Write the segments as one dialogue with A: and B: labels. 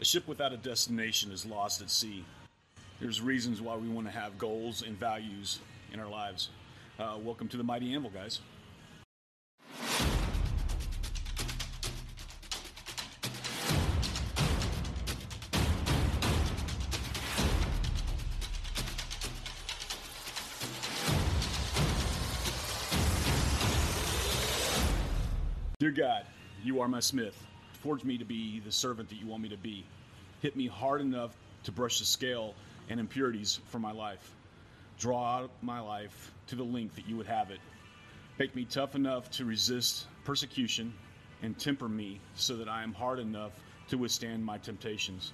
A: A ship without a destination is lost at sea. There's reasons why we want to have goals and values in our lives. Uh, welcome to the Mighty Anvil, guys. Dear God, you are my smith. Forge me to be the servant that you want me to be. Hit me hard enough to brush the scale and impurities from my life. Draw out my life to the length that you would have it. Make me tough enough to resist persecution and temper me so that I am hard enough to withstand my temptations.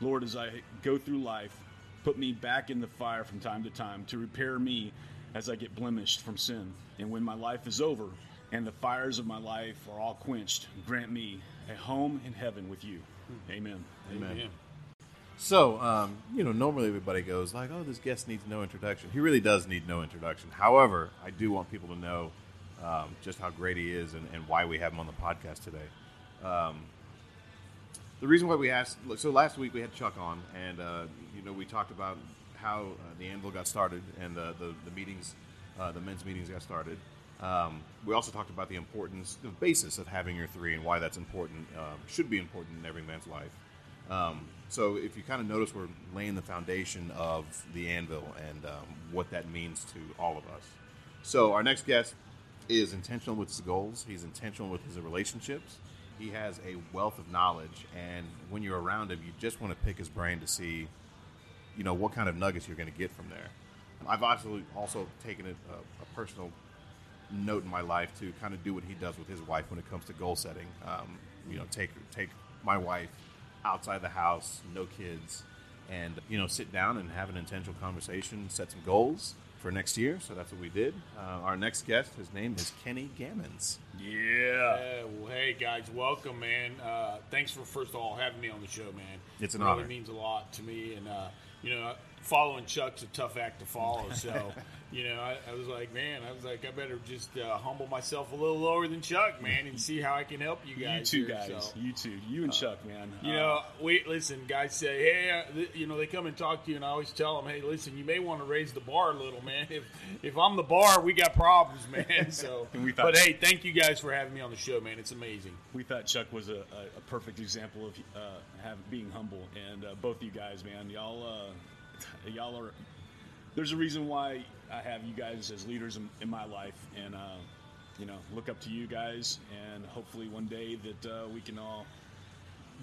A: Lord, as I go through life, put me back in the fire from time to time to repair me as I get blemished from sin. And when my life is over and the fires of my life are all quenched, grant me a home in heaven with you. Amen.
B: Amen. So, um, you know, normally everybody goes like, "Oh, this guest needs no introduction." He really does need no introduction. However, I do want people to know um, just how great he is and, and why we have him on the podcast today. Um, the reason why we asked, so last week we had Chuck on, and uh, you know, we talked about how uh, the Anvil got started and uh, the the meetings, uh, the men's meetings got started. Um, we also talked about the importance, the basis of having your three, and why that's important. Um, should be important in every man's life. Um, so, if you kind of notice, we're laying the foundation of the anvil and um, what that means to all of us. So, our next guest is intentional with his goals. He's intentional with his relationships. He has a wealth of knowledge, and when you're around him, you just want to pick his brain to see, you know, what kind of nuggets you're going to get from there. I've also also taken a, a, a personal note in my life to kind of do what he does with his wife when it comes to goal setting. Um, you know, take take my wife outside the house, no kids, and you know, sit down and have an intentional conversation, set some goals for next year. So that's what we did. Uh, our next guest, his name is Kenny Gammons.
A: Yeah.
C: Yeah, well, hey guys, welcome, man. Uh, thanks for first of all having me on the show, man.
B: It's an
C: it really
B: honor.
C: means a lot to me, and uh, you know, following Chuck's a tough act to follow. So, you know, I, I was like, man, I was like, I better just uh, humble myself a little lower than Chuck, man, and see how I can help you guys.
A: You two
C: here.
A: guys.
C: So,
A: You two. You and Chuck, man.
C: you
A: Uh,
C: know, we listen. Guys say, "Hey, uh, th- you know," they come and talk to you, and I always tell them, "Hey, listen, you may want to raise the bar a little, man. If if I'm the bar, we got problems, man." So,
A: we thought-
C: but hey, thank you guys for having me on the show, man. It's amazing.
A: we thought Chuck was a, a, perfect example of uh, have, being humble, and uh, both you guys, man, y'all, uh, y'all are. There's a reason why I have you guys as leaders in, in my life, and uh, you know, look up to you guys, and hopefully one day that uh, we can all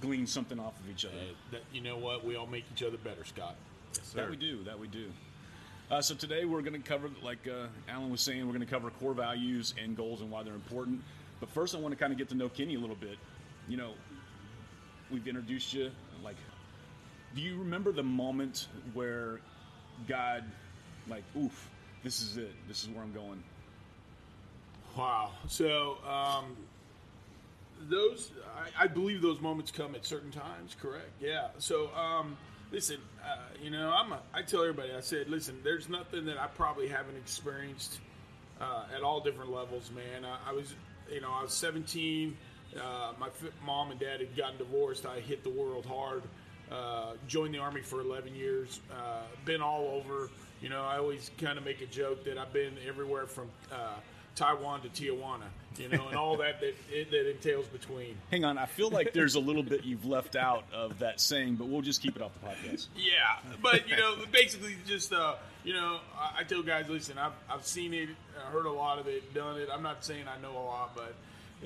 A: glean something off of each other.
C: Uh, that, you know what? We all make each other better, Scott.
A: That we do. That we do. Uh, so today we're going to cover, like uh, Alan was saying, we're going to cover core values and goals and why they're important. But first, I want to kind of get to know Kenny a little bit. You know, we've introduced you. Like, do you remember the moment where God, like, oof, this is it. This is where I'm going.
C: Wow. So um, those, I, I believe those moments come at certain times. Correct. Yeah. So um, listen, uh, you know, I'm. A, I tell everybody. I said, listen, there's nothing that I probably haven't experienced uh, at all different levels, man. I, I was, you know, I was 17. Uh, my mom and dad had gotten divorced. I hit the world hard. Uh, joined the army for 11 years. Uh, been all over. You know, I always kind of make a joke that I've been everywhere from uh, Taiwan to Tijuana. You know, and all that that, it, that entails between.
A: Hang on, I feel like there's a little bit you've left out of that saying, but we'll just keep it off the podcast.
C: Yeah, but you know, basically, just uh, you know, I, I tell guys, listen, I've, I've seen it, uh, heard a lot of it, done it. I'm not saying I know a lot, but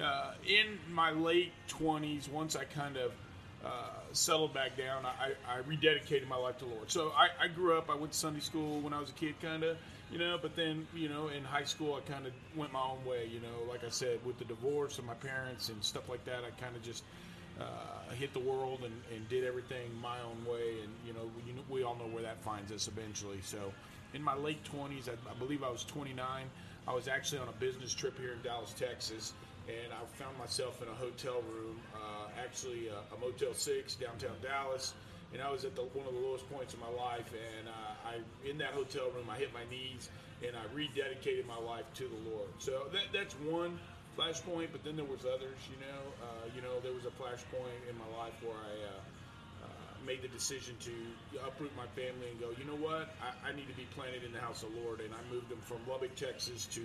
C: uh, in my late 20s, once I kind of uh, settled back down, I, I rededicated my life to the Lord. So I, I grew up. I went to Sunday school when I was a kid, kind of. You know, but then you know, in high school, I kind of went my own way. You know, like I said, with the divorce of my parents and stuff like that, I kind of just uh, hit the world and, and did everything my own way, and you know, we, we all know where that finds us eventually. So, in my late twenties, I, I believe I was 29. I was actually on a business trip here in Dallas, Texas, and I found myself in a hotel room, uh, actually uh, a Motel Six downtown Dallas, and I was at the, one of the lowest points of my life. And uh, I, in that hotel room, I hit my knees and I rededicated my life to the Lord. So that, that's one flashpoint, but then there was others. You know, uh, you know, there was a flashpoint in my life where I uh, made the decision to uproot my family and go, you know what, I, I need to be planted in the house of the Lord, and I moved them from Lubbock, Texas, to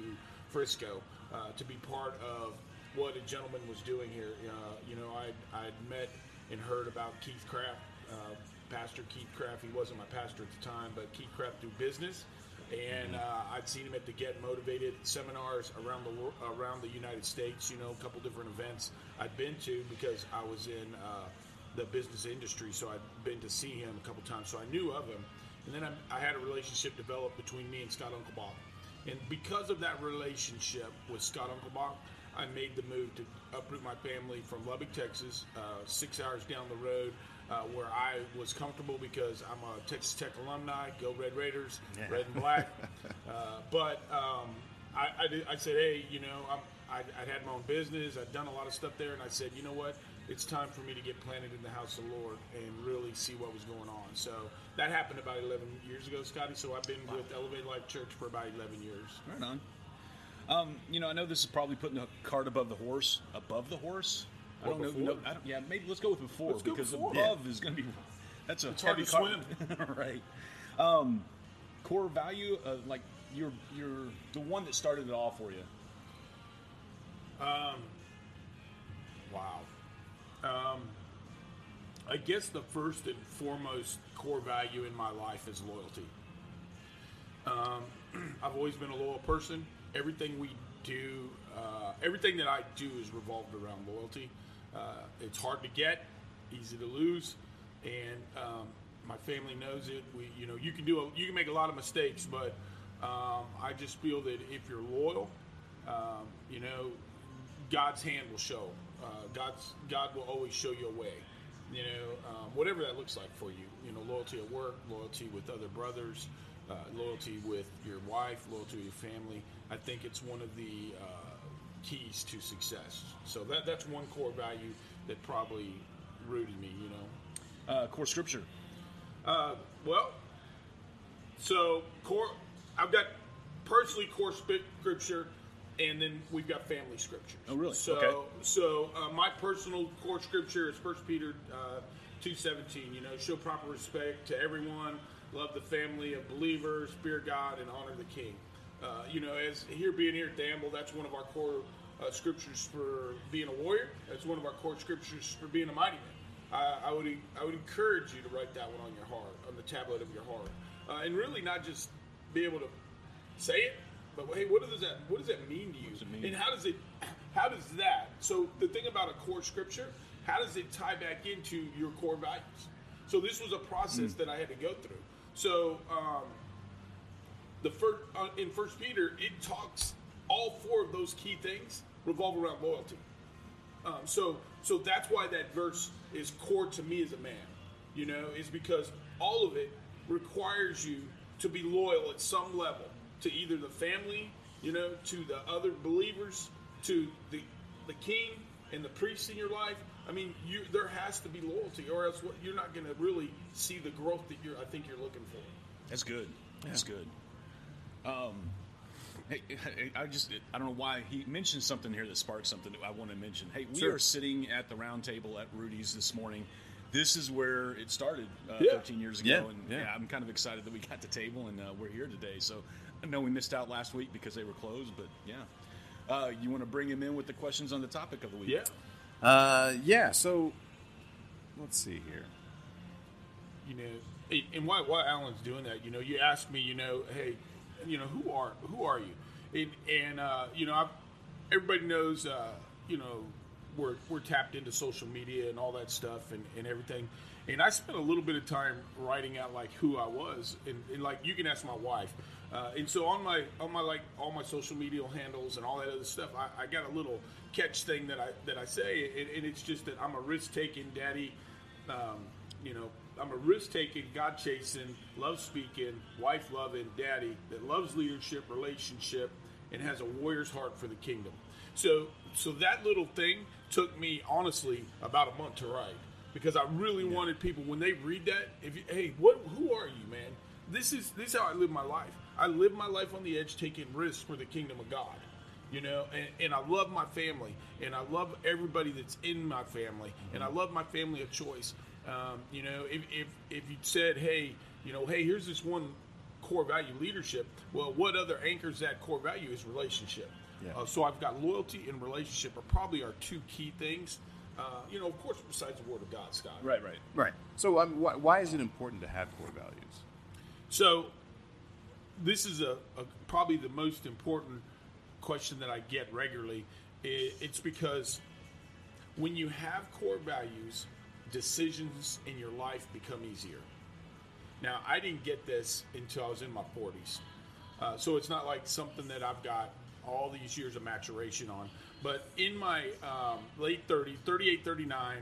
C: Frisco uh, to be part of what a gentleman was doing here. Uh, you know, I I'd met and heard about Keith Craft, uh, Pastor Keith Craft. He wasn't my pastor at the time, but Keith Craft do business and uh, I'd seen him at the Get Motivated seminars around the around the United States. You know, a couple different events I'd been to because I was in uh, the business industry, so I'd been to see him a couple times, so I knew of him. And then I, I had a relationship develop between me and Scott Unkelbach, and because of that relationship with Scott Unkelbach, I made the move to uproot my family from Lubbock, Texas, uh, six hours down the road uh, where I was comfortable because I'm a Texas Tech alumni. Go Red Raiders, yeah. red and black. uh, but um, I, I, did, I, said, hey, you know, I'm, I, I had my own business. I'd done a lot of stuff there, and I said, you know what? It's time for me to get planted in the house of the Lord and really see what was going on. So that happened about 11 years ago, Scotty. So I've been wow. with Elevate Life Church for about 11 years.
A: Right on. Um, you know, I know this is probably putting the cart above the horse. Above the horse? I don't know. No, I don't, yeah, maybe let's go with before let's because before. above yeah. is going to be that's a
C: it's hard to swim.
A: right. Um, core value, uh, like you're you're the one that started it all for you.
C: Um. Wow. Um. I guess the first and foremost core value in my life is loyalty. Um, I've always been a loyal person. Everything we do, uh, everything that I do is revolved around loyalty. Uh, it's hard to get, easy to lose, and um, my family knows it. We, you know, you can do a, you can make a lot of mistakes, but um, I just feel that if you're loyal, um, you know, God's hand will show. Uh, God's God will always show you a way. You know, um, whatever that looks like for you. You know, loyalty at work, loyalty with other brothers, uh, loyalty with your wife, loyalty with your family. I think it's one of the uh, keys to success. So that that's one core value that probably rooted me. You know,
A: uh, core scripture.
C: Uh, well, so core. I've got personally core scripture, and then we've got family scriptures.
A: Oh, really?
C: So,
A: okay.
C: so uh, my personal core scripture is First Peter uh, two seventeen. You know, show proper respect to everyone, love the family of believers, fear God, and honor the King. Uh, you know, as here being here at Anvil, that's one of our core uh, scriptures for being a warrior. That's one of our core scriptures for being a mighty man. I, I, would I would encourage you to write that one on your heart, on the tablet of your heart, uh, and really not just be able to say it, but hey, what does that what does that mean to you?
A: Mean?
C: And how does it how does that? So the thing about a core scripture, how does it tie back into your core values? So this was a process mm. that I had to go through. So um, the first uh, in First Peter, it talks all four of those key things revolve around loyalty. Um, so so that's why that verse is core to me as a man. You know, is because all of it requires you to be loyal at some level to either the family, you know, to the other believers, to the the king and the priest in your life. I mean, you, there has to be loyalty, or else what, you're not going to really see the growth that you're. I think you're looking for.
A: That's good. That's good. Um, hey, I just I don't know why he mentioned something here that sparked something that I want to mention. Hey, we sure. are sitting at the round table at Rudy's this morning. This is where it started uh, yeah. 13 years ago,
B: yeah.
A: and
B: yeah.
A: yeah. I'm kind of excited that we got the table and uh, we're here today. So I know we missed out last week because they were closed, but yeah. Uh, you want to bring him in with the questions on the topic of the week?
C: Yeah.
B: Uh, yeah. So let's see here.
C: You know, and why why Alan's doing that? You know, you asked me. You know, hey, you know, who are who are you? And, and uh, you know, I've, everybody knows, uh, you know, we're we're tapped into social media and all that stuff and, and everything. And I spent a little bit of time writing out like who I was, and, and like you can ask my wife. Uh, and so on my on my like all my social media handles and all that other stuff, I, I got a little catch thing that I that I say, and, and it's just that I'm a risk taking daddy. Um, you know, I'm a risk taking, God chasing, love speaking, wife loving daddy that loves leadership, relationship, and has a warrior's heart for the kingdom. So, so that little thing took me honestly about a month to write because I really yeah. wanted people when they read that. If you, hey, what? Who are you, man? This is this is how I live my life. I live my life on the edge, taking risks for the kingdom of God. You know, and, and I love my family, and I love everybody that's in my family, and I love my family of choice. Um, you know, if, if if you said, hey, you know, hey, here's this one core value, leadership. Well, what other anchors that core value is relationship.
B: Yeah.
C: Uh, so I've got loyalty and relationship are probably our two key things. Uh, you know, of course, besides the Word of God, Scott.
A: Right, right.
B: Right. So, um, why, why is it important to have core values?
C: So, this is a, a probably the most important question that I get regularly. It's because when you have core values, decisions in your life become easier. Now, I didn't get this until I was in my 40s. Uh, so it's not like something that I've got all these years of maturation on. But in my um, late 30s, 38, 39,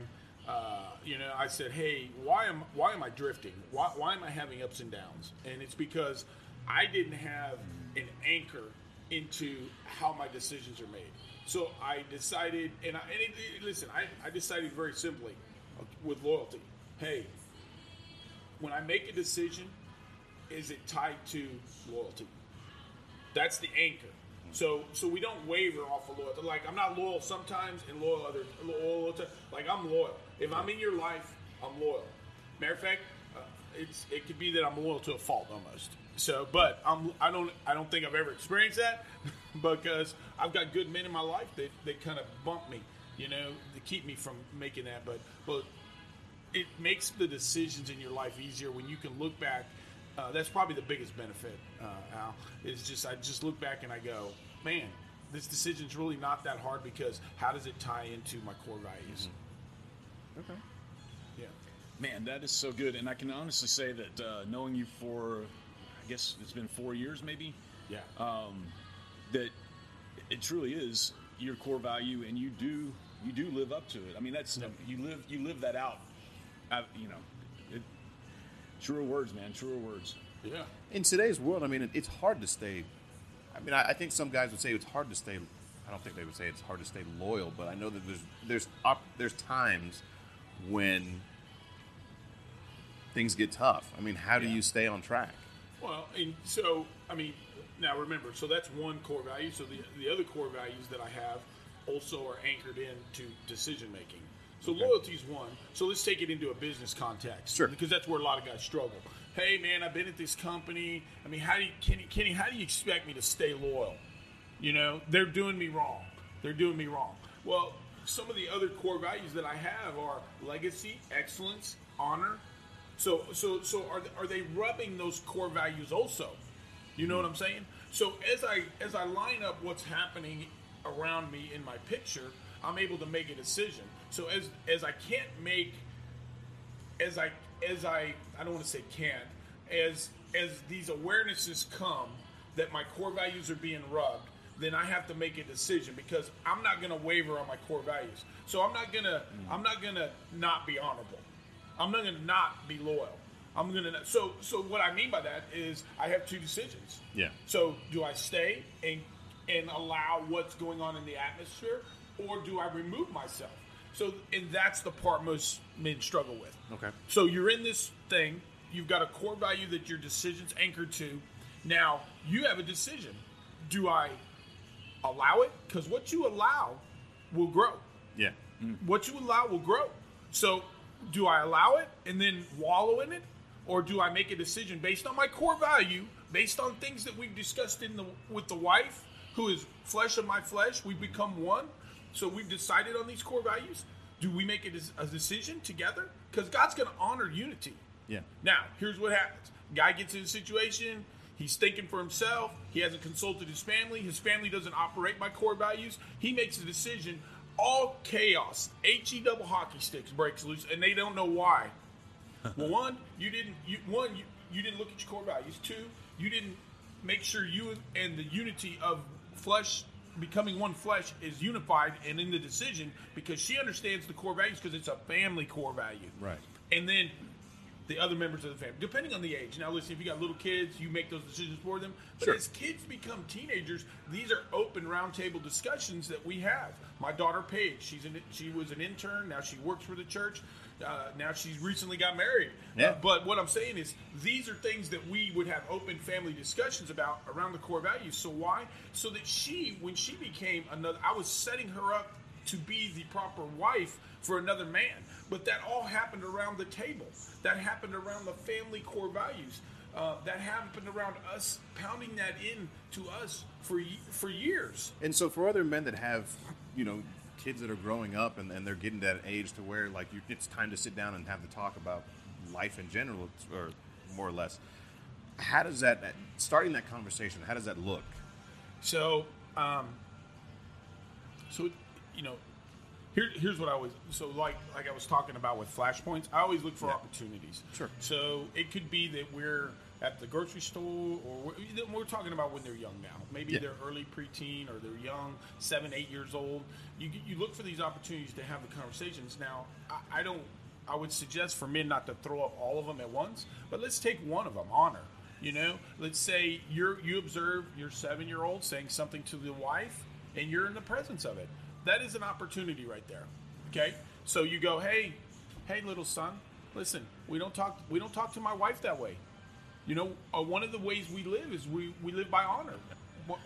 C: uh, you know, I said, hey, why am, why am I drifting? Why, why am I having ups and downs? And it's because I didn't have an anchor into how my decisions are made. So I decided, and, I, and it, listen, I, I decided very simply with loyalty. Hey, when I make a decision, is it tied to loyalty? That's the anchor. So so we don't waver off of loyalty. Like I'm not loyal sometimes and loyal other loyal like I'm loyal. If I'm in your life, I'm loyal. Matter of fact, uh, it's it could be that I'm loyal to a fault almost. So, but I'm I don't I don't think I've ever experienced that because I've got good men in my life that that kind of bump me, you know, to keep me from making that. But but it makes the decisions in your life easier when you can look back. Uh, that's probably the biggest benefit, uh, Al. Is just I just look back and I go, man, this decision's really not that hard because how does it tie into my core values?
B: Okay.
C: Yeah.
A: Man, that is so good. And I can honestly say that uh, knowing you for, I guess it's been four years maybe,
C: Yeah.
A: um, that it truly is your core value, and you do you do live up to it. I mean, that's you live you live that out. out you know, it, truer words, man. Truer words.
C: yeah.
B: In today's world, I mean, it, it's hard to stay. I mean, I, I think some guys would say it's hard to stay. I don't think they would say it's hard to stay loyal, but I know that there's there's op, there's times when things get tough. I mean, how do
A: Yeah.
B: you stay on track?
C: Well, and so I mean, now remember, so that's one core value. So the the other core values that I have also are anchored into decision making. So loyalty is one. So let's take it into a business context,
B: Sure.
C: because that's where a lot of guys struggle. Hey, man, I've been at this company. I mean, how do you, Kenny? Kenny, how do you expect me to stay loyal? You know, they're doing me wrong. They're doing me wrong. Well, some of the other core values that I have are legacy, excellence, honor. So, so, so are are they rubbing those core values also? You know what I'm saying? So as I as I line up what's happening around me in my picture, I'm able to make a decision. So as as I can't make as I as I I don't want to say can't as as these awarenesses come that my core values are being rubbed, then I have to make a decision because I'm not going to waver on my core values. So I'm not gonna I'm not gonna not be honorable. I'm not gonna not be loyal. I'm gonna not, so so what I mean by that is I have two decisions.
B: Yeah.
C: So do I stay and and allow what's going on in the atmosphere, or do I remove myself? So and that's the part most men struggle with.
B: Okay.
C: So you're in this thing. You've got a core value that your decision's anchored to. Now you have a decision. Do I allow it? Because what you allow will grow.
B: Yeah.
C: What you allow will grow. So do I allow it and then wallow in it? Or do I make a decision based on my core value, based on things that we've discussed in the with the wife, who is flesh of my flesh? We've become one. So we've decided on these core values. Do we make a, a decision together? Because God's going to honor unity.
B: Yeah.
C: Now, here's what happens. Guy gets in a situation, he's thinking for himself, he hasn't consulted his family, his family doesn't operate by core values. He makes a decision, all chaos, H E double hockey sticks breaks loose, and they don't know why. well, one, you didn't you one, you, you didn't look at your core values. Two, you didn't make sure you and the unity of flesh becoming one flesh is unified and in the decision because she understands the core values because it's a family core value.
B: Right.
C: And then the other members of the family, depending on the age. Now, listen, if you got little kids, you make those decisions for them. But
B: Sure.
C: as kids become teenagers, these are open roundtable discussions that we have. My daughter Paige, she's an, she was an intern. Now she works for the church. Uh, now she's recently got married.
B: Yeah.
C: Uh, but what I'm saying is, these are things that we would have open family discussions about around the core values. So why? So that she, when she became another, I was setting her up to be the proper wife for another man. But that all happened around the table. That happened around the family core values. Uh, that happened around us pounding that in to us for for years.
B: And so, for other men that have, you know, kids that are growing up and, and they're getting to that age to where like you, it's time to sit down and have the talk about life in general, or more or less. How does that starting that conversation? How does that look?
C: So, um, so you know, here, here's what I always so like like I was talking about with flashpoints. I always look for
B: Yeah.
C: opportunities.
B: Sure.
C: So it could be that we're at the grocery store, or we're, we're talking about when they're young now. Maybe
B: Yeah.
C: they're early preteen, or they're young, seven, eight years old. You you look for these opportunities to have the conversations. Now, I, I don't. I would suggest for men not to throw up all of them at once, but let's take one of them. Honor. You know, let's say you're you observe your seven year old saying something to the wife, and you're in the presence of it. That is an opportunity right there. Okay, so you go, hey, hey, little son, listen, we don't talk we don't talk to my wife that way. You know, uh, one of the ways we live is we, we live by honor.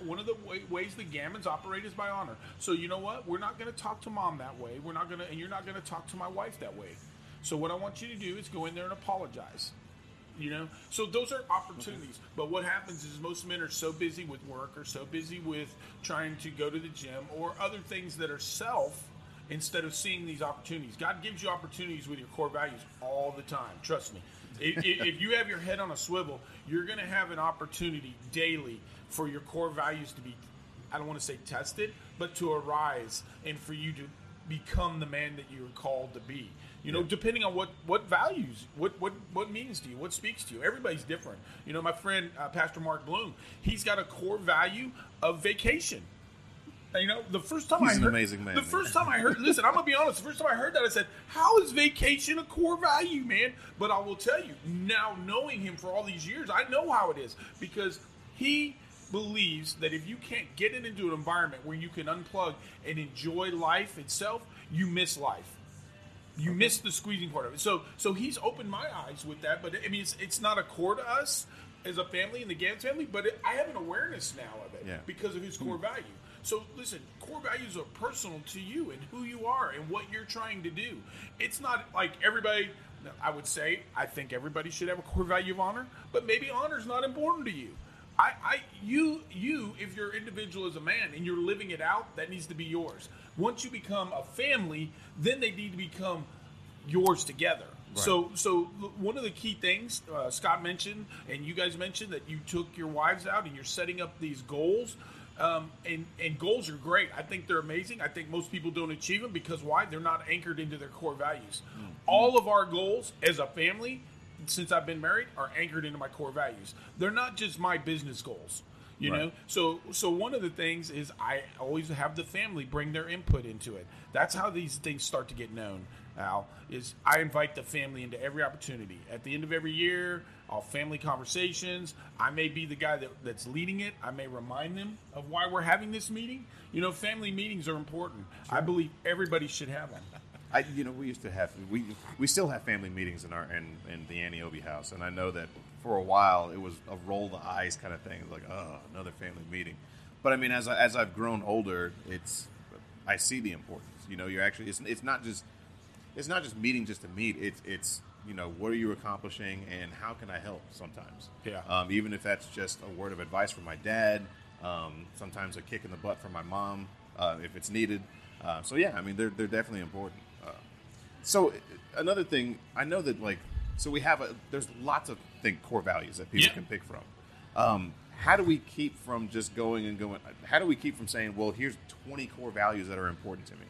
C: One of the way, ways the Gammons operate is by honor. So you know what? We're not going to talk to mom that way. We're not going to, and you're not going to talk to my wife that way. So what I want you to do is go in there and apologize. You know, so those are opportunities. But what happens is most men are so busy with work or so busy with trying to go to the gym or other things that are self instead of seeing these opportunities. God gives you opportunities with your core values all the time. Trust me. If, if you have your head on a swivel, you're going to have an opportunity daily for your core values to be, I don't want to say tested, but to arise and for you to become the man that you're called to be. You know, depending on what what values, what what what means to you, what speaks to you. Everybody's different. You know, my friend uh, Pastor Mark Bloom, he's got a core value of vacation. And, You know, the first time
B: He's
C: I
B: an
C: heard,
B: amazing man,
C: The
B: man.
C: first time I heard, listen, I'm gonna be honest. The first time I heard that, I said, "How is vacation a core value, man?" But I will tell you now, knowing him for all these years, I know how it is because he believes that if you can't get it into an environment where you can unplug and enjoy life itself, you miss life you miss the squeezing part of it. So so he's opened my eyes with that. But I mean, it's it's not a core to us as a family in the Gammons family, but it, I have an awareness now of it
B: Yeah.
C: because of his hmm. core value. So listen, core values are personal to you and who you are and what you're trying to do. It's not like everybody. I would say I think everybody should have a core value of honor, but maybe honor is not important to you. I, I, you, you, if you're individual as a man and you're living it out, that needs to be yours. Once you become a family, then they need to become yours together. So, so one of the key things uh, Scott mentioned, and you guys mentioned that you took your wives out and you're setting up these goals. Um, and and goals are great. I think they're amazing. I think most people don't achieve them because why? They're not anchored into their core values. All of our goals as a family, since I've been married, are anchored into my core values. They're not just my business goals. You
B: Right.
C: know, so so one of the things is I always have the family bring their input into it. That's how these things start to get known. Al is I invite the family into every opportunity. At the end of every year, I'll family conversations. I may be the guy that, that's leading it. I may remind them of why we're having this meeting. You know, family meetings are important. I believe everybody should have them.
B: I, you know, we used to have we we still have family meetings in our in, in the Annie Obi house, and I know that for a while it was a roll the eyes kind of thing, like oh another family meeting. But I mean, as I, as I've grown older, it's I see the importance. You know, you're actually it's it's not just it's not just meeting just to meet. It's it's you know what are you accomplishing and how can I help sometimes.
C: Yeah.
B: Um, even if that's just a word of advice from my dad, um, sometimes a kick in the butt from my mom uh, if it's needed. Uh, so yeah, I mean they're they're definitely important. So another thing, I know that like so we have a there's lots of think core values that people
C: Yeah.
B: can pick from. Um, how do we keep from just going and going? How do we keep from saying, well, here's 20 core values that are important to me?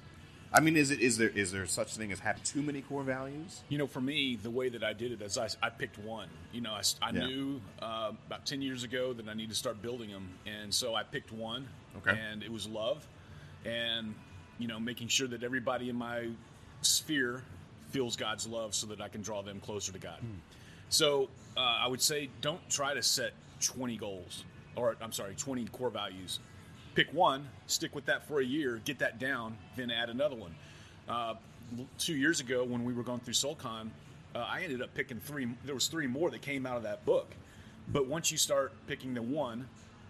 B: I mean, is it is there is there such thing as have too many core values?
A: You know, for me, the way that I did it is I, I picked one. You know, I
B: Yeah.
A: knew uh, about 10 years ago that I need to start building them. And so I picked one.
B: Okay.
A: And it was love. And, you know, making sure that everybody in my sphere feels God's love so that I can draw them closer to God. So uh, I would say don't try to set 20 goals, or I'm sorry, 20 core values. Pick one, stick with that for a year, get that down, then add another one. Uh, two years ago, when we were going through SoulCon, uh, I ended up picking three. There was three more that came out of that book. But once you start picking the one,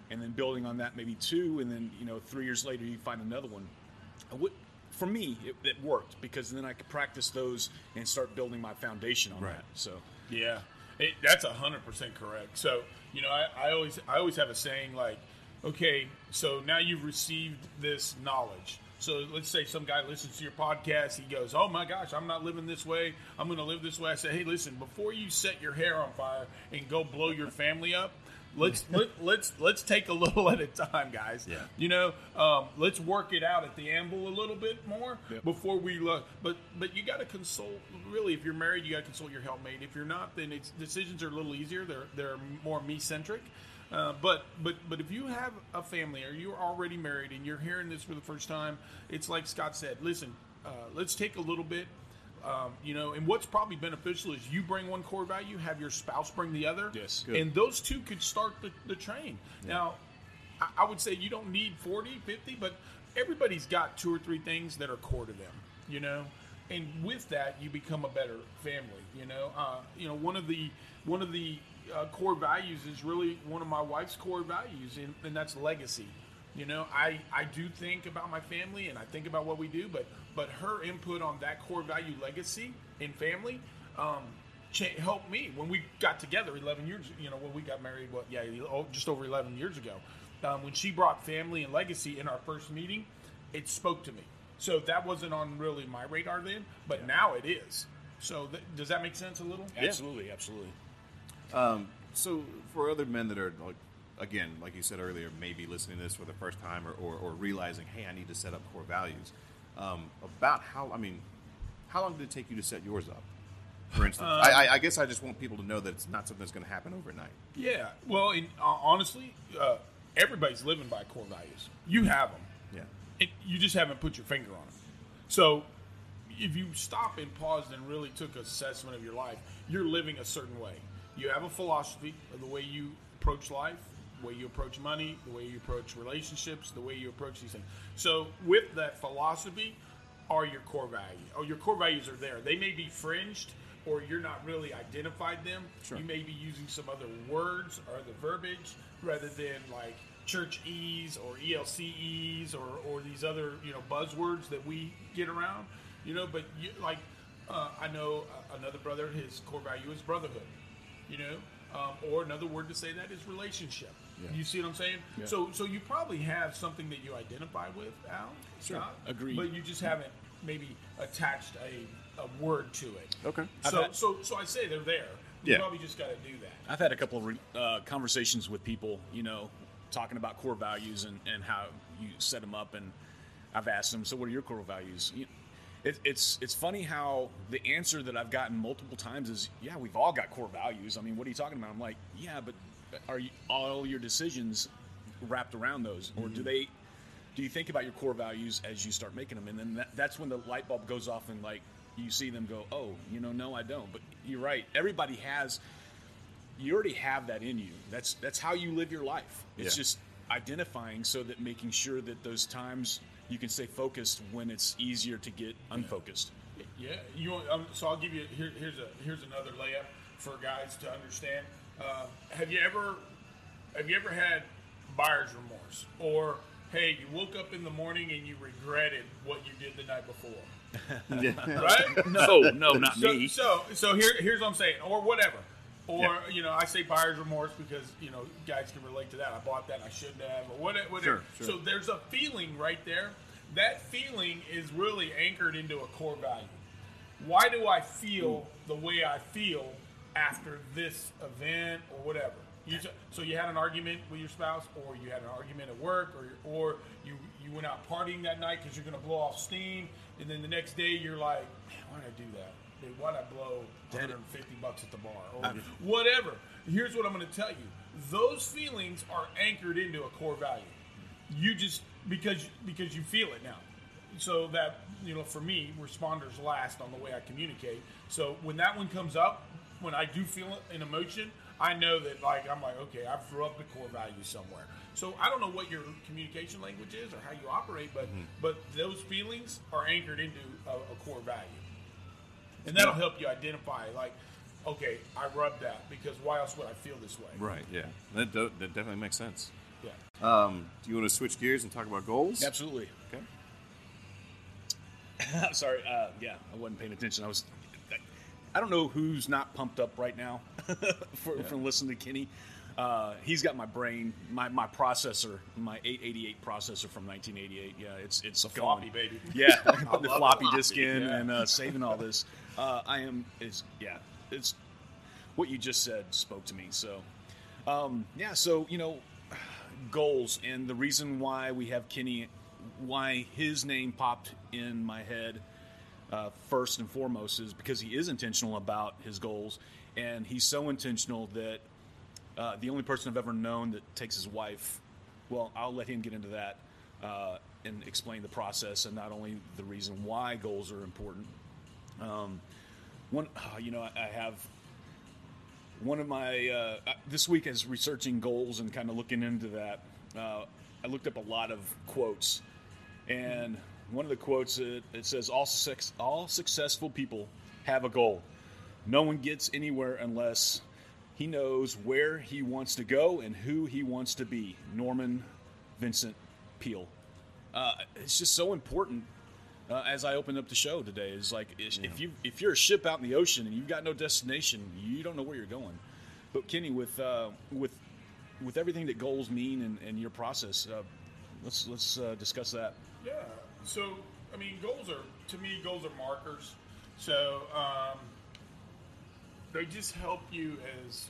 A: and then building on that, maybe two, and then you know three years later you find another one. I would, for me, it, it worked because then I could practice those and start building my foundation on
B: Right.
A: that. So
C: Yeah, it, that's hundred percent correct. So you know, I, I always I always have a saying like, okay, so now you've received this knowledge. So let's say some guy listens to your podcast. He goes, "Oh my gosh, I'm not living this way. I'm going to live this way." I say, "Hey, listen, before you set your hair on fire and go blow your family up." Let's let, let's let's take a little at a time, guys.
B: Yeah.
C: You know, um, let's work it out at the anvil a little bit more
A: Yep.
C: before we look. But but you got to consult. Really, if you're married, you got to consult your helpmate. If you're not, then it's decisions are a little easier. They're they're more me centric. Uh, but but but if you have a family or you're already married and you're hearing this for the first time, it's like Scott said. Listen, uh, let's take a little bit. Um, you know, and what's probably beneficial is you bring one core value, have your spouse bring the other,
A: Yes.
B: Good.
C: and those two could start the, the train. Now, I, I would say you don't need 40, 50, but everybody's got two or three things that are core to them, you know? And with that, you become a better family, you know? Uh, you know, one of the, one of the uh, core values is really one of my wife's core values, and, and that's legacy. You know, I, I do think about my family and I think about what we do, but but her input on that core value legacy in family um, cha- helped me when we got together 11 years you know when we got married what yeah oh, just over 11 years ago. Um, when she brought family and legacy in our first meeting it spoke to me. So that wasn't on really my radar then but now it is. So th- does that make sense a little?
A: Absolutely, absolutely.
B: Um, so for other men that are like, again, like you said earlier, maybe listening to this for the first time or, or, or realizing, hey, I need to set up core values. Um, about how, I mean, how long did it take you to set yours up? For instance, I, I, I guess I just want people to know that it's not something that's going to happen overnight.
C: yeah well in, uh, honestly uh, everybody's living by core values you have them
B: Yeah.
C: it, you just haven't put your finger on it. So, if you stop and paused and really took assessment of your life, you're living a certain way. You have a philosophy of the way you approach life, way you approach money, the way you approach relationships, the way you approach these things. So, with that philosophy, are your core values? Oh, your core values are there. They may be fringed, or you're not really identified them.
B: Sure.
C: You may be using some other words or the verbiage rather than like church E's or ELCEs or, or these other you know buzzwords that we get around. You know, but you, like uh, I know another brother, his core value is brotherhood. You know, um, or another word to say that is relationship.
B: Yeah.
C: You see what I'm saying?
A: Yeah.
C: So so you probably have something that you identify with, Al.
A: Sure.
C: Scott,
A: Agreed.
C: But you just haven't maybe attached a, a word to it.
B: Okay.
C: So,
A: had-
C: so, so I say they're there. You
B: Yeah.
C: probably just got to do that.
A: I've had a couple of re- uh, conversations with people, you know, talking about core values and, and how you set them up. And I've asked them, so what are your core values? You, it, it's it's funny how the answer that I've gotten multiple times is, yeah, we've all got core values. I mean, what are you talking about? I'm like, yeah, but are you, all your decisions wrapped around those, or do they? Do you think about your core values as you start making them, and then that, that's when the light bulb goes off, and like you see them go, oh, you know, no, I don't. But you're right. Everybody has you already have that in you. That's that's how you live your life. It's
B: Yeah.
A: just identifying so that making sure that those times you can stay focused when it's easier to get unfocused.
C: Yeah, you. Want, um, so I'll give you here, here's a here's another layup for guys to understand. Uh, have you ever have you ever had buyer's remorse, or hey, you woke up in the morning and you regretted what you did the night before, right?
A: No, no, not
C: so,
A: me.
C: So, so here, here's what I'm saying, or whatever. Or you know, I say buyer's remorse because you know guys can relate to that. I bought that, I shouldn't have, or whatever. whatever.
B: Sure, sure.
C: So there's a feeling right there. That feeling is really anchored into a core value. Why do I feel the way I feel after this event or whatever? You ju- so you had an argument with your spouse, or you had an argument at work, or or you you went out partying that night because you're going to blow off steam, and then the next day you're like, man, why did I do that? Dude, why did I blow 150 bucks at the bar or whatever? Here's what I'm going to tell you: those feelings are anchored into a core value. You just because because you feel it now so that you know for me responders last on the way i communicate so when that one comes up when i do feel an emotion i know that like i'm like okay i've rubbed the core value somewhere so i don't know what your communication language is or how you operate but but those feelings are anchored into a, a core value and that'll help you identify like okay i rubbed that because why else would i feel this way
B: Right. Yeah. That, do, that definitely makes sense.
C: yeah
B: Um, do you want to switch gears and talk about goals?
A: Absolutely.
B: Okay.
A: I'm sorry. Uh, yeah, I wasn't paying attention. I was. I don't know who's not pumped up right now for, from listening to Kenny. Uh, he's got my brain, my, my processor, my 888 processor from 1988. Yeah, it's it's going.
C: floppy, baby.
A: Yeah, putting the
C: the
A: floppy
C: floppy,
A: disk in
C: yeah.
A: and uh, saving all this. Uh, I am is yeah, it's what you just said spoke to me. So um, yeah, so you know goals and the reason why we have Kenny, why his name popped in my head uh, first and foremost is because he is intentional about his goals, and he's so intentional that uh, the only person I've ever known that takes his wife. Well, I'll let him get into that uh, and explain the process and not only the reason why goals are important. Um, one, uh, you know, I, have one of my uh, this week as researching goals and kind of looking into that. Uh, I looked up a lot of quotes, and one of the quotes it, it says, "All success, all successful people have a goal. No one gets anywhere unless he knows where he wants to go and who he wants to be." Norman Vincent Peale. Uh, it's just so important uh, as I opened up the show today is like if if you if you're a ship out in the ocean and you've got no destination, you don't know where you're going. But Kenny, with uh, with with everything that goals mean and, and your process, uh, let's let's uh, discuss that.
C: Yeah. So, I mean, goals are to me, goals are markers. So, um, they just help you as,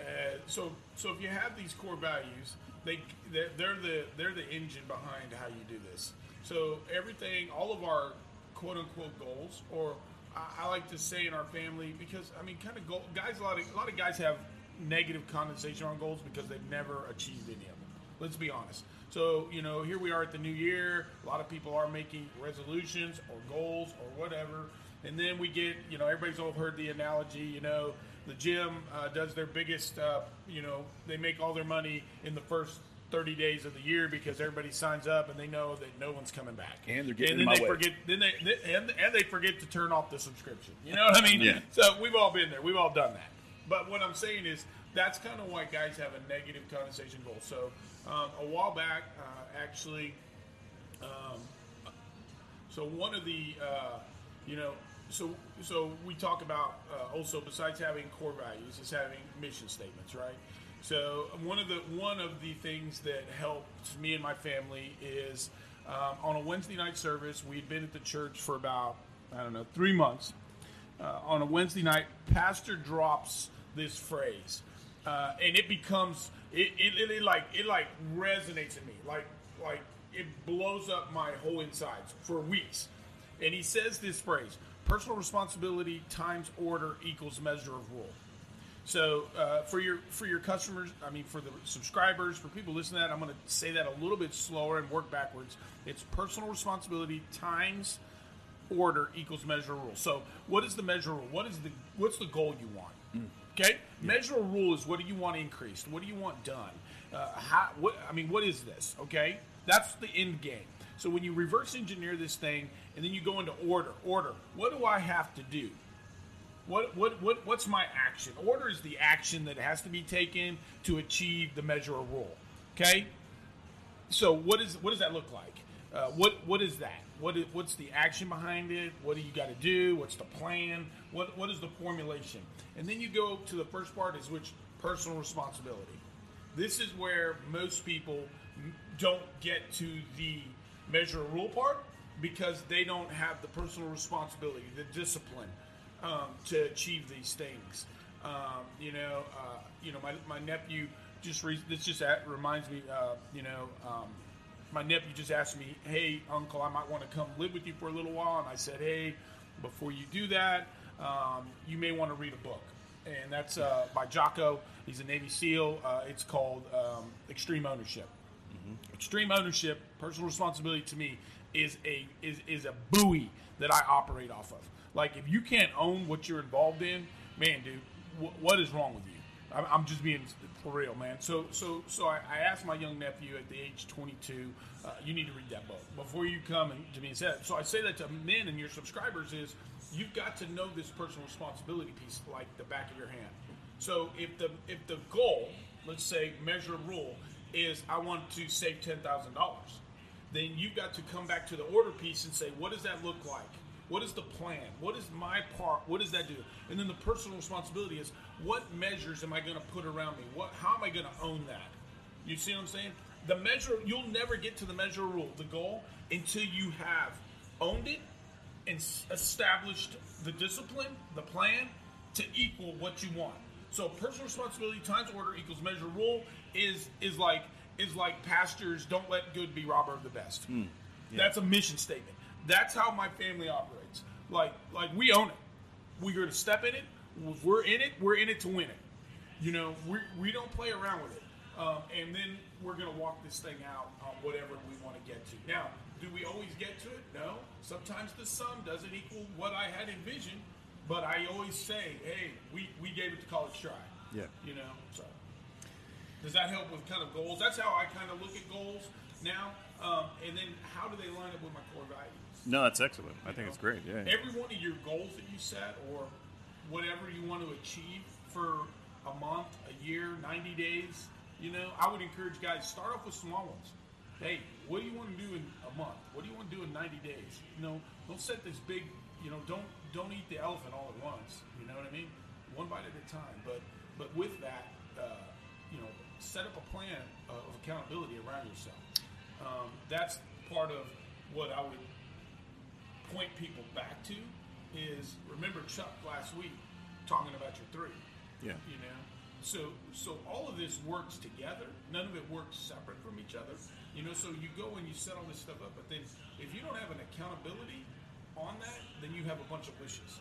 C: as so. So, if you have these core values, they they're, they're the they're the engine behind how you do this. So, everything, all of our quote unquote goals, or I, I like to say in our family, because I mean, kind of goal, guys. A lot of a lot of guys have negative condensation on goals because they've never achieved any of them. Let's be honest. So, you know, here we are at the new year. A lot of people are making resolutions or goals or whatever. And then we get, you know, everybody's all heard the analogy, you know, the gym uh, does their biggest, uh, you know, they make all their money in the first 30 days of the year because everybody signs up and they know that no one's coming back.
A: And they're getting
C: and then they
A: way.
C: forget, then they, they- and, and they forget to turn off the subscription. You know what I mean?
B: Yeah.
C: So we've all been there. We've all done that. But what I'm saying is that's kind of why guys have a negative condensation goal. So um, a while back, uh, actually, um, so one of the, uh, you know, so so we talk about uh, also besides having core values, is having mission statements, right? So one of the one of the things that helped me and my family is um, on a Wednesday night service. We'd been at the church for about I don't know three months. Uh, on a Wednesday night, pastor drops this phrase, uh, and it becomes it, it, it, like it like resonates in me, like like it blows up my whole insides for weeks. And he says this phrase: personal responsibility times order equals measure of rule. So uh, for your for your customers, I mean for the subscribers, for people listening to that, I'm going to say that a little bit slower and work backwards. It's personal responsibility times order equals measure of rule. So what is the measure rule? What is the what's the goal you want? Okay, measure rule is what do you want increased? What do you want done? Uh, how? What? I mean, what is this? Okay, that's the end game. So when you reverse engineer this thing and then you go into order, order. What do I have to do? What, what, what, what's my action? Order is the action that has to be taken to achieve the measure of rule. Okay? So what is what does that look like? Uh, what what is that? What is, what's the action behind it? What do you got to do? What's the plan? What what is the formulation? And then you go to the first part is which personal responsibility. This is where most people don't get to the measure of rule part because they don't have the personal responsibility, the discipline um, to achieve these things. Um, you know, uh, you know, my, my nephew just re- this just at, reminds me. Uh, you know, um, my nephew just asked me, "Hey, Uncle, I might want to come live with you for a little while," and I said, "Hey, before you do that, um, you may want to read a book." And that's uh, by Jocko. He's a Navy SEAL. Uh, it's called um, Extreme Ownership. Extreme ownership, personal responsibility to me is a is, is a buoy that I operate off of. Like if you can't own what you're involved in, man, dude, wh- what is wrong with you? I'm, just being for real, man. So so so I, I asked my young nephew at the age 22, uh, you need to read that book before you come and to me and say. that. So I say that to men and your subscribers is you've got to know this personal responsibility piece like the back of your hand. So if the if the goal, let's say measure rule, is I want to save ten thousand dollars, then you've got to come back to the order piece and say, what does that look like? What is the plan? What is my part? What does that do? And then the personal responsibility is what measures am I going to put around me? What how am I going to own that? You see what I'm saying? The measure you'll never get to the measure rule, the goal, until you have owned it and established the discipline, the plan to equal what you want. So personal responsibility times order equals measure rule is is like is like pastors don't let good be robber of the best. Hmm. That's a mission statement. That's how my family operates. Like like we own it. We're going to step in it. If we're in it, we're in it to win it. You know, we, we don't play around with it. Um, and then we're going to walk this thing out on whatever we want to get to. Now, do we always get to it? No. Sometimes the sum doesn't equal what I had envisioned, but I always say, hey, we, we gave it to college try.
B: Yeah.
C: You know, so does that help with kind of goals? That's how I kind of look at goals now. Um, and then how do they line up with my core values?
B: No, that's excellent. I think it's great. Yeah.
C: Every one of your goals that you set or whatever you want to achieve for a month, a year, 90 days, you know, I would encourage guys start off with small ones. Hey, what do you want to do in a month? What do you want to do in 90 days? You know, don't set this big, you know, don't don't eat the elephant all at once. You know what I mean? One bite at a time. But but with that, uh, you know, set up a plan of accountability around yourself. Um, that's part of what I would point people back to is remember Chuck last week talking about your three.
B: Yeah.
C: You know, so so all of this works together. None of it works separate from each other. You know, so you go and you set all this stuff up, but then if you don't have an accountability on that, then you have a bunch of wishes.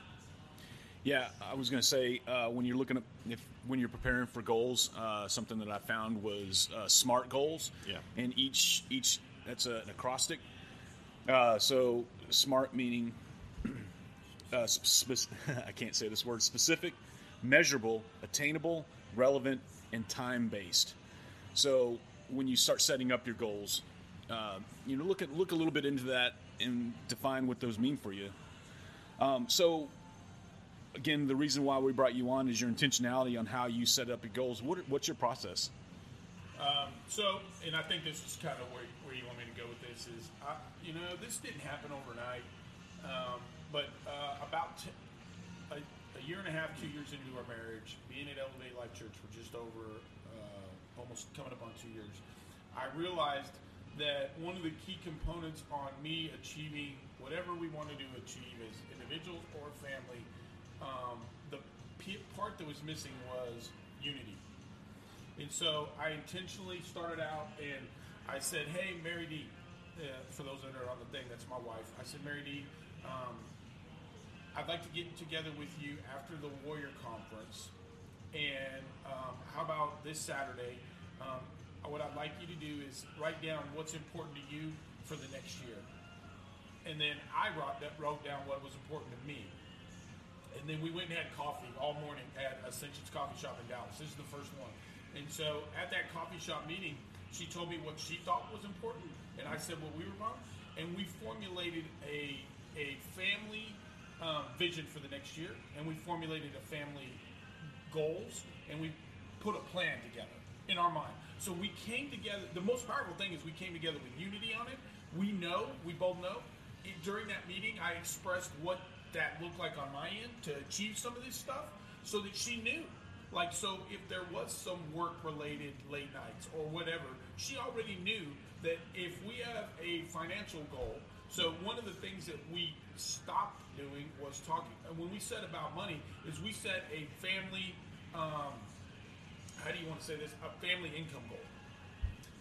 A: Yeah, I was going to say uh, when you're looking at if when you're preparing for goals, uh, something that I found was uh, SMART goals.
B: Yeah.
A: And each each that's a, an acrostic. Uh, so SMART meaning uh, spec- I can't say this word specific, measurable, attainable, relevant, and time based. So when you start setting up your goals, uh, you know look at look a little bit into that and define what those mean for you. Um, so again, the reason why we brought you on is your intentionality on how you set up your goals. What, what's your process?
C: So, and I think this is kind of where, where you want go with this is, I, you know, this didn't happen overnight, um, but uh, about t- a, a year and a half, two years into our marriage, being at Elevate Life Church for just over, uh, almost coming up on two years, I realized that one of the key components on me achieving whatever we wanted to achieve as individuals or family, um, the p- part that was missing was unity. And so I intentionally started out and I said, hey, Mary D, uh, for those that are on the thing, that's my wife. I said, Mary D, um, I'd like to get together with you after the Warrior Conference. And um, how about this Saturday? Um, what I'd like you to do is write down what's important to you for the next year. And then I wrote, that, wrote down what was important to me. And then we went and had coffee all morning at Ascension's Coffee Shop in Dallas. This is the first one. And so at that coffee shop meeting, she told me what she thought was important, and I said what we were about. And we formulated a, a family um, vision for the next year, and we formulated a family goals, and we put a plan together in our mind. So we came together. The most powerful thing is we came together with unity on it. We know, we both know. It, during that meeting, I expressed what that looked like on my end to achieve some of this stuff, so that she knew. Like, so if there was some work related late nights or whatever, she already knew that if we have a financial goal, so one of the things that we stopped doing was talking, and when we said about money, is we set a family, um, how do you want to say this, a family income goal.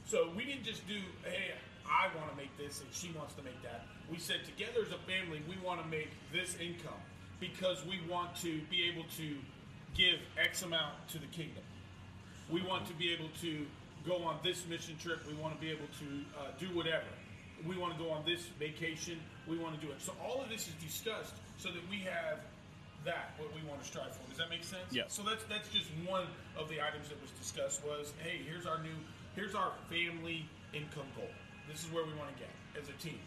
C: So we didn't just do, hey, I want to make this and she wants to make that. We said together as a family, we want to make this income because we want to be able to give X amount to the kingdom. We want to be able to go on this mission trip. We want to be able to uh, do whatever. We want to go on this vacation. We want to do it. So all of this is discussed so that we have that what we want to strive for. Does that make sense?
A: Yeah.
C: So that's that's just one of the items that was discussed. Was hey, here's our new, here's our family income goal. This is where we want to get as a team.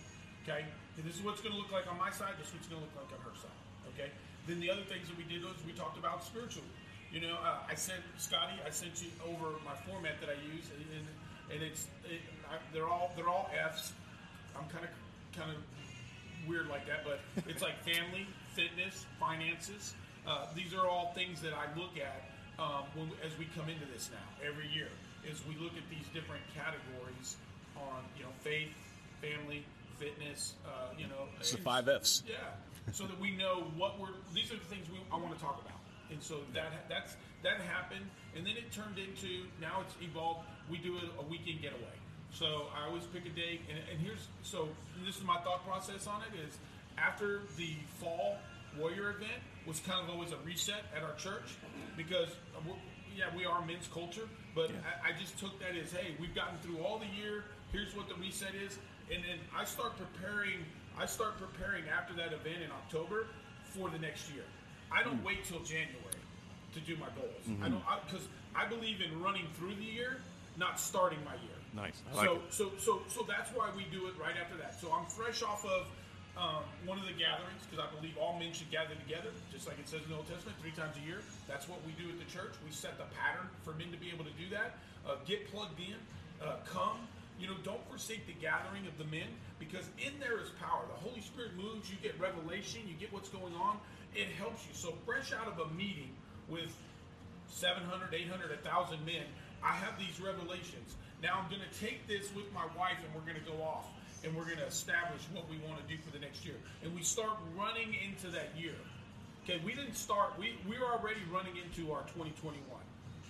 C: Okay. And this is what's going to look like on my side. This is what's going to look like on her side. Okay. Then the other things that we did was we talked about spiritual. You know, uh, I sent Scotty. I sent you over my format that I use, and and, and it's it, I, they're all they're all F's. I'm kind of kind of weird like that, but it's like family, fitness, finances. Uh, these are all things that I look at um, when, as we come into this now every year. Is we look at these different categories on you know faith, family, fitness. Uh, you know,
A: It's the five F's.
C: yeah, so that we know what we're. These are the things we I want to talk about, and so that that's that happened, and then it turned into now it's evolved. We do a, a weekend getaway. So I always pick a date, and, and here's so this is my thought process on it is after the fall warrior event was kind of always a reset at our church because uh, yeah we are men's culture, but I, I just took that as hey we've gotten through all the year. Here's what the reset is, and then I start preparing. I start preparing after that event in October for the next year. I don't wait till January to do my goals. I don't because I, believe in running through the year, not starting my year.
B: Nice. I
C: so, so so so that's why we do it right after that. So I'm fresh off of um, one of the gatherings because I believe all men should gather together, just like it says in the Old Testament, three times a year. That's what we do at the church. We set the pattern for men to be able to do that. Uh, get plugged in, uh, come. You know, don't forsake the gathering of the men because in there is power. The Holy Spirit moves. You get revelation. You get what's going on. It helps you. So fresh out of a meeting with 700, 800, 1,000 men, I have these revelations. Now I'm going to take this with my wife and we're going to go off and we're going to establish what we want to do for the next year. And we start running into that year. Okay, we didn't start, we, we're already running into our 2021.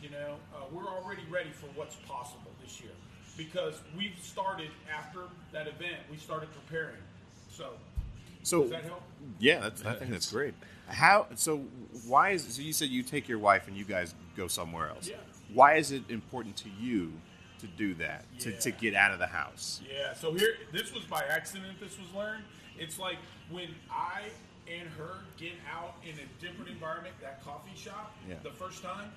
C: You know, uh, we're already ready for what's possible this year because we've started after that event, we started preparing. So,
B: So
C: does that help?
B: Yeah, that's, I think that's great. How? So why is? So you said you take your wife and you guys go somewhere else.
C: Yeah.
B: Why is it important to you to do that? To, to get out of the house?
C: Yeah, so here, this was by accident. This was learned. It's like when I and her get out in a different environment, that coffee shop,
B: Yeah.
C: the first time,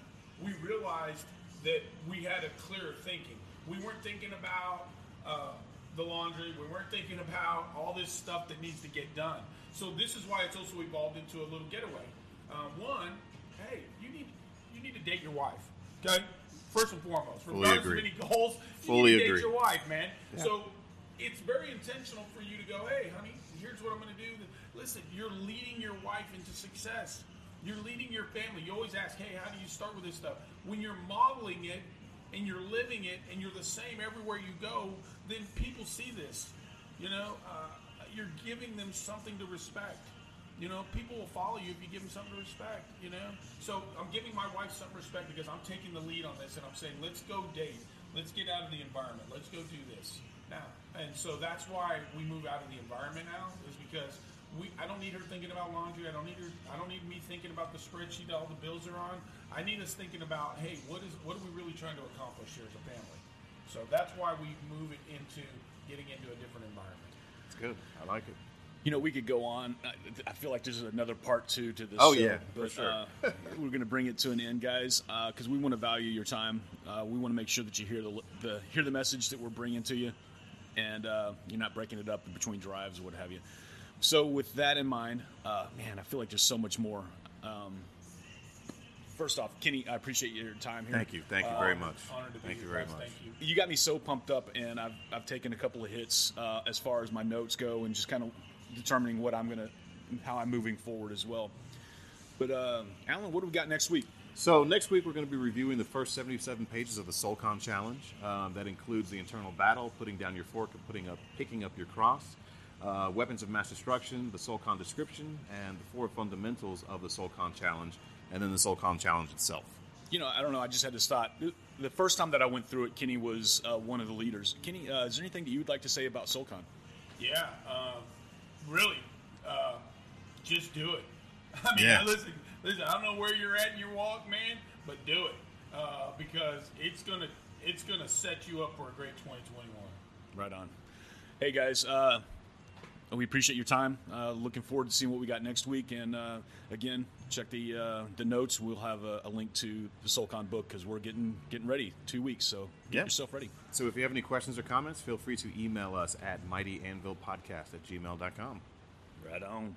C: we realized that we had a clearer thinking. We weren't thinking about uh, the laundry. We weren't thinking about all this stuff that needs to get done. So this is why it's also evolved into a little getaway. Um, one, hey, you need you need to date your wife. Okay, first and foremost,
B: Fully
C: regardless
B: agree.
C: of any goals, you
B: Fully
C: need to
B: agree.
C: date your wife, man. So it's very intentional for you to go, hey, honey, here's what I'm going to do. Listen, you're leading your wife into success. You're leading your family. You always ask, hey, how do you start with this stuff? When you're modeling it and you're living it and you're the same everywhere you go, then people see this. You know, uh, you're giving them something to respect. You know, people will follow you if you give them something to respect. You know, so I'm giving my wife some respect because I'm taking the lead on this, and I'm saying, let's go date, let's get out of the environment, let's go do this now. And so that's why we move out of the environment now, is because we I don't need her thinking about laundry. I don't need her. I don't need me thinking about the spreadsheet that all the bills are on. I need us thinking about, hey, what is what are we really trying to accomplish here as a family? So that's why we move it into getting into a different environment.
B: It's good. I like it.
A: You know, we could go on. I- I feel like there's another part two to this.
B: Oh,
A: show,
B: yeah, for
A: but,
B: sure.
A: uh, we're going to bring it to an end, guys, because we want to value your time. Uh, we want to make sure that you hear the, the hear the message that we're bringing to you, and uh, you're not breaking it up in between drives or what have you. So, with that in mind, uh, man, I feel like there's so much more. Um, first off, Kenny, I appreciate your time here.
B: Thank you. Thank you
C: Uh,
B: very much.
C: Honored to be
B: Thank you very much.
C: Thank you.
A: you got me so pumped up, and I've, I've taken a couple of hits uh, as far as my notes go, and just kind of determining what I'm gonna, how I'm moving forward as well. But uh, Alan, what do we got next week?
B: So next week we're going to be reviewing the first 77 pages of the SoulCon Challenge. Um, that includes the internal battle, putting down your fork, and putting up, picking up your cross, uh, weapons of mass destruction, the Soulcon description, and the four fundamentals of the Soulcon Challenge, and then the Soulcon Challenge itself.
A: You know, I don't know. I just had to stop. The first time that I went through it, Kenny was uh, one of the leaders. Kenny, uh, is there anything that you would like to say about Soulcon?
C: Yeah, um, really, uh, just do it. I mean,
B: Yeah.
C: listen, listen. I don't know where you're at in your walk, man, but do it uh, because it's gonna it's gonna set you up for a great 2021.
A: Right on. Hey guys, uh, we appreciate your time. Uh, looking forward to seeing what we got next week. And uh, again, check the uh, the notes. We'll have a, a link to the SoulCon book because we're getting getting ready. Two weeks, so get
B: Yeah.
A: yourself ready.
B: So if you have any questions or comments, feel free to email us at mightyanvilpodcast at gmail.com.
A: Right on.